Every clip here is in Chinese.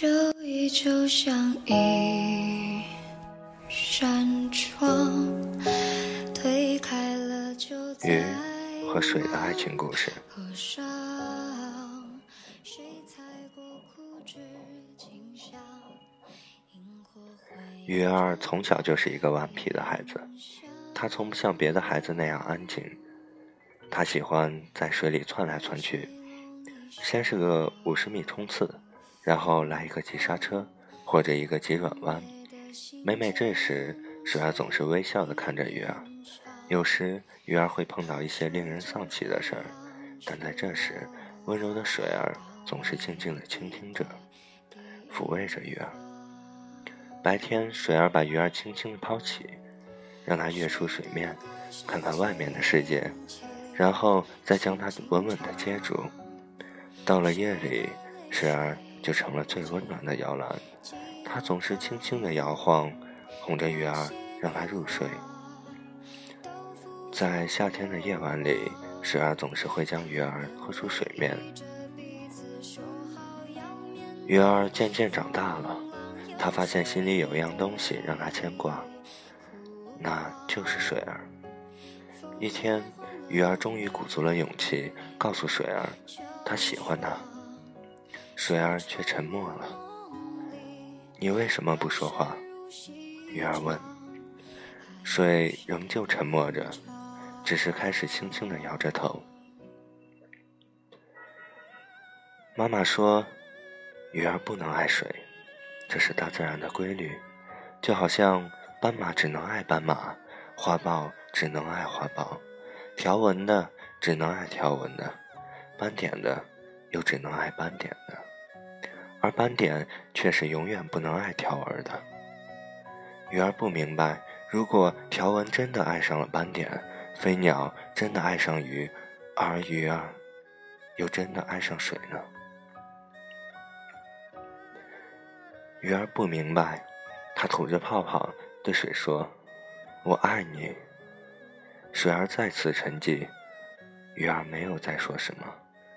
就依旧像一扇窗，推开了就鱼和水的爱情故事。鱼儿从小就是一个顽皮的孩子，他从不像别的孩子那样安静，他喜欢在水里窜来窜去，先是个五十米冲刺。然后来一个急刹车，或者一个急转弯。每每这时，水儿总是微笑地看着鱼儿。有时，鱼儿会碰到一些令人丧气的事儿，但在这时，温柔的水儿总是静静地倾听着，抚慰着鱼儿。白天，水儿把鱼儿轻轻地抛起，让它跃出水面，看看外面的世界，然后再将它稳稳地接住。到了夜里，水儿。就成了最温暖的摇篮，它总是轻轻地摇晃，哄着鱼儿，让它入睡。在夏天的夜晚里，水儿总是会将鱼儿拖出水面。鱼儿渐渐长大了，他发现心里有一样东西让他牵挂，那就是水儿。一天，鱼儿终于鼓足了勇气，告诉水儿，他喜欢她。水儿却沉默了。你为什么不说话？鱼儿问。水仍旧沉默着，只是开始轻轻地摇着头。妈妈说，鱼儿不能爱水，这是大自然的规律，就好像斑马只能爱斑马，花豹只能爱花豹，条纹的只能爱条纹的，斑点的又只能爱斑点的。而斑点却是永远不能爱条纹的。鱼儿不明白，如果条纹真的爱上了斑点，飞鸟真的爱上鱼，而鱼儿又真的爱上水呢？鱼儿不明白，它吐着泡泡对水说：“我爱你。”水儿再次沉寂，鱼儿没有再说什么，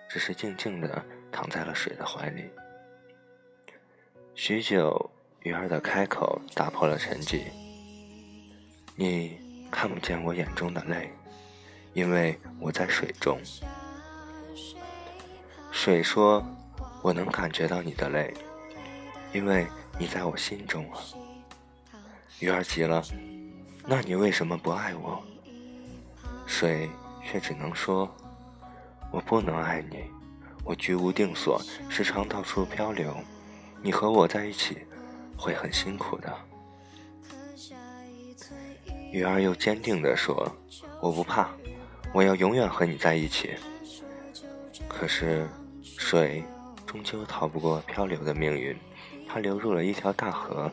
只是静静地躺在了水的怀里。许久，鱼儿的开口打破了沉寂。你看不见我眼中的泪，因为我在水中。水说：“我能感觉到你的泪，因为你在我心中啊。”鱼儿急了：“那你为什么不爱我？”水却只能说：“我不能爱你，我居无定所，时常到处漂流。”你和我在一起会很辛苦的，鱼儿又坚定地说：“我不怕，我要永远和你在一起。”可是，水终究逃不过漂流的命运，它流入了一条大河，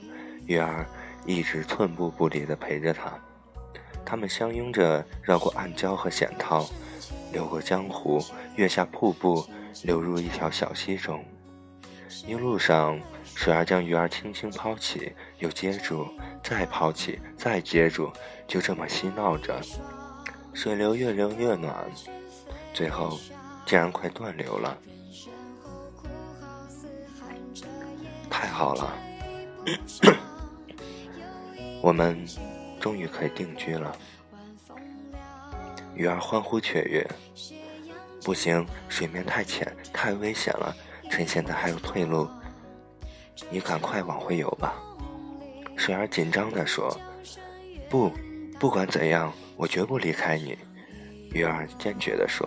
鱼儿一直寸步不离地陪着它。他们相拥着绕过暗礁和险滩，流过江湖，跃下瀑布，流入一条小溪中。一路上，水儿将鱼儿轻轻抛起，又接住，再抛起，再接住，就这么嬉闹着。水流越流越暖，最后竟然快断流了。太好了，我们终于可以定居了。鱼儿欢呼雀跃。不行，水面太浅，太危险了。趁现在还有退路，你赶快往回游吧。”水儿紧张地说。“不，不管怎样，我绝不离开你。”鱼儿坚决地说。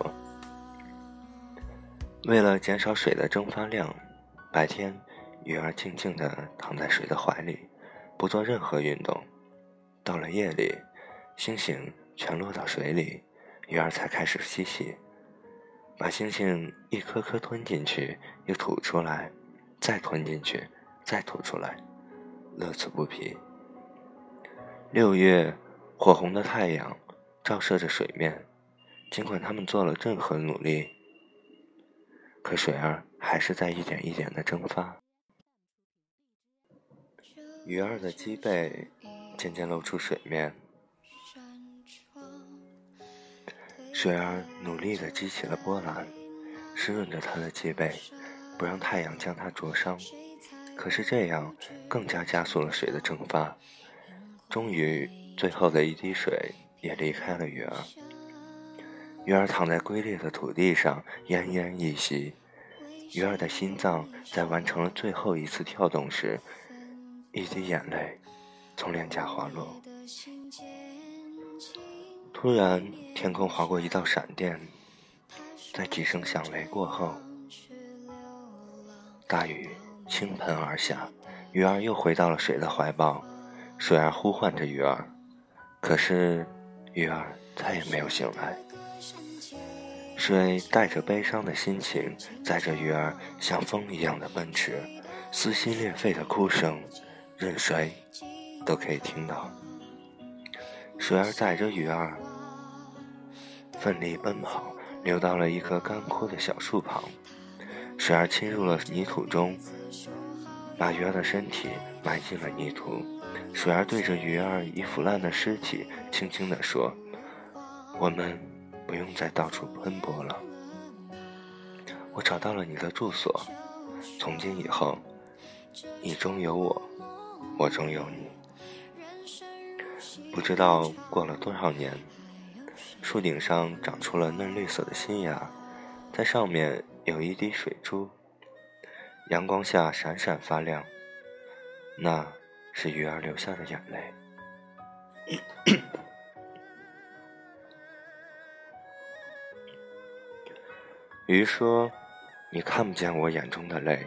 为了减少水的蒸发量，白天鱼儿静静地躺在水的怀里，不做任何运动。到了夜里，星星全落到水里，鱼儿才开始嬉戏。把星星一颗颗吞进去，又吐出来，再吞进去，再吐出来，乐此不疲。六月，火红的太阳照射着水面，尽管他们做了任何努力，可水儿还是在一点一点的蒸发。鱼儿的脊背渐渐露出水面。水儿努力地激起了波澜，湿润着它的脊背，不让太阳将它灼伤。可是这样更加加速了水的蒸发，终于最后的一滴水也离开了鱼儿。鱼儿躺在龟裂的土地上，奄奄一息。鱼儿的心脏在完成了最后一次跳动时，一滴眼泪从脸颊滑落。突然，天空划过一道闪电，在几声响雷过后，大雨倾盆而下，鱼儿又回到了水的怀抱。水儿呼唤着鱼儿，可是鱼儿再也没有醒来。水带着悲伤的心情，载着鱼儿像风一样的奔驰，撕心裂肺的哭声，任谁都可以听到。水儿载着鱼儿，奋力奔跑，流到了一棵干枯的小树旁。水儿侵入了泥土中，把鱼儿的身体埋进了泥土。水儿对着鱼儿已腐烂的尸体，轻轻地说：“我们。”不用再到处奔波了。我找到了你的住所，从今以后，你中有我，我中有你。不知道过了多少年，树顶上长出了嫩绿色的新芽，在上面有一滴水珠，阳光下闪闪发亮，那是鱼儿流下的眼泪。鱼说：“你看不见我眼中的泪，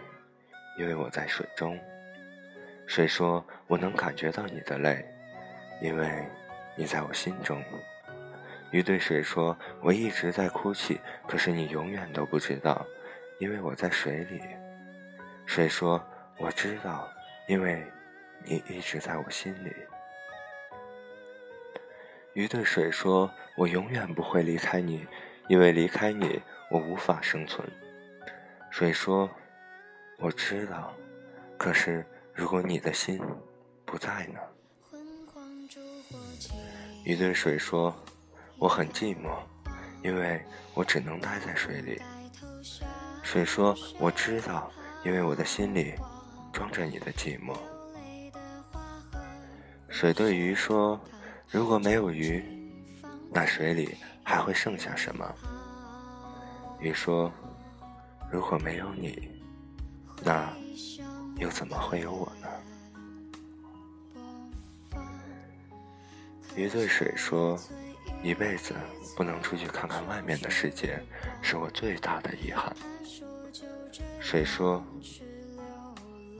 因为我在水中。”水说：“我能感觉到你的泪，因为你在我心中。”鱼对水说：“我一直在哭泣，可是你永远都不知道，因为我在水里。”水说：“我知道，因为你一直在我心里。”鱼对水说：“我永远不会离开你，因为离开你。”我无法生存。水说：“我知道，可是如果你的心不在呢？”鱼对水说：“我很寂寞，因为我只能待在水里。”水说：“我知道，因为我的心里装着你的寂寞。”水对鱼说：“如果没有鱼，那水里还会剩下什么？”鱼说：“如果没有你，那又怎么会有我呢？”鱼对水说：“一辈子不能出去看看外面的世界，是我最大的遗憾。”水说：“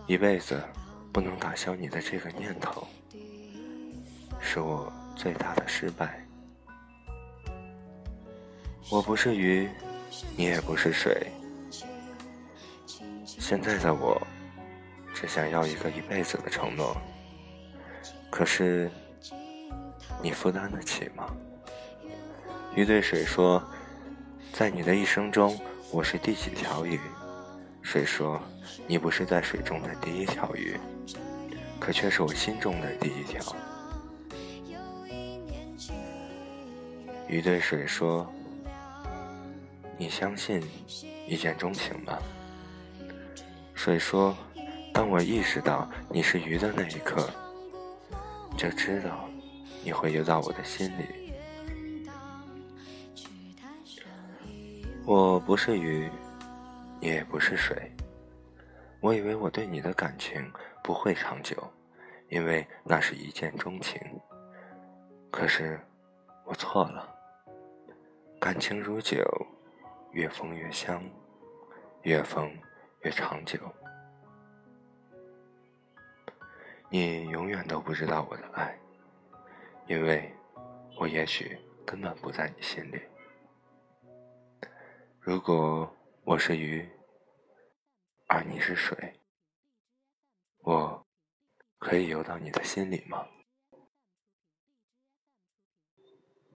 一辈子不能打消你的这个念头，是我最大的失败。”我不是鱼。你也不是水，现在的我只想要一个一辈子的承诺。可是，你负担得起吗？鱼对水说：“在你的一生中，我是第几条鱼？”水说：“你不是在水中的第一条鱼，可却是我心中的第一条。”鱼对水说。你相信一见钟情吗？水说：“当我意识到你是鱼的那一刻，就知道你会游到我的心里。”我不是鱼，也不是水。我以为我对你的感情不会长久，因为那是一见钟情。可是我错了，感情如酒。越封越香，越封越长久。你永远都不知道我的爱，因为我也许根本不在你心里。如果我是鱼，而你是水，我可以游到你的心里吗？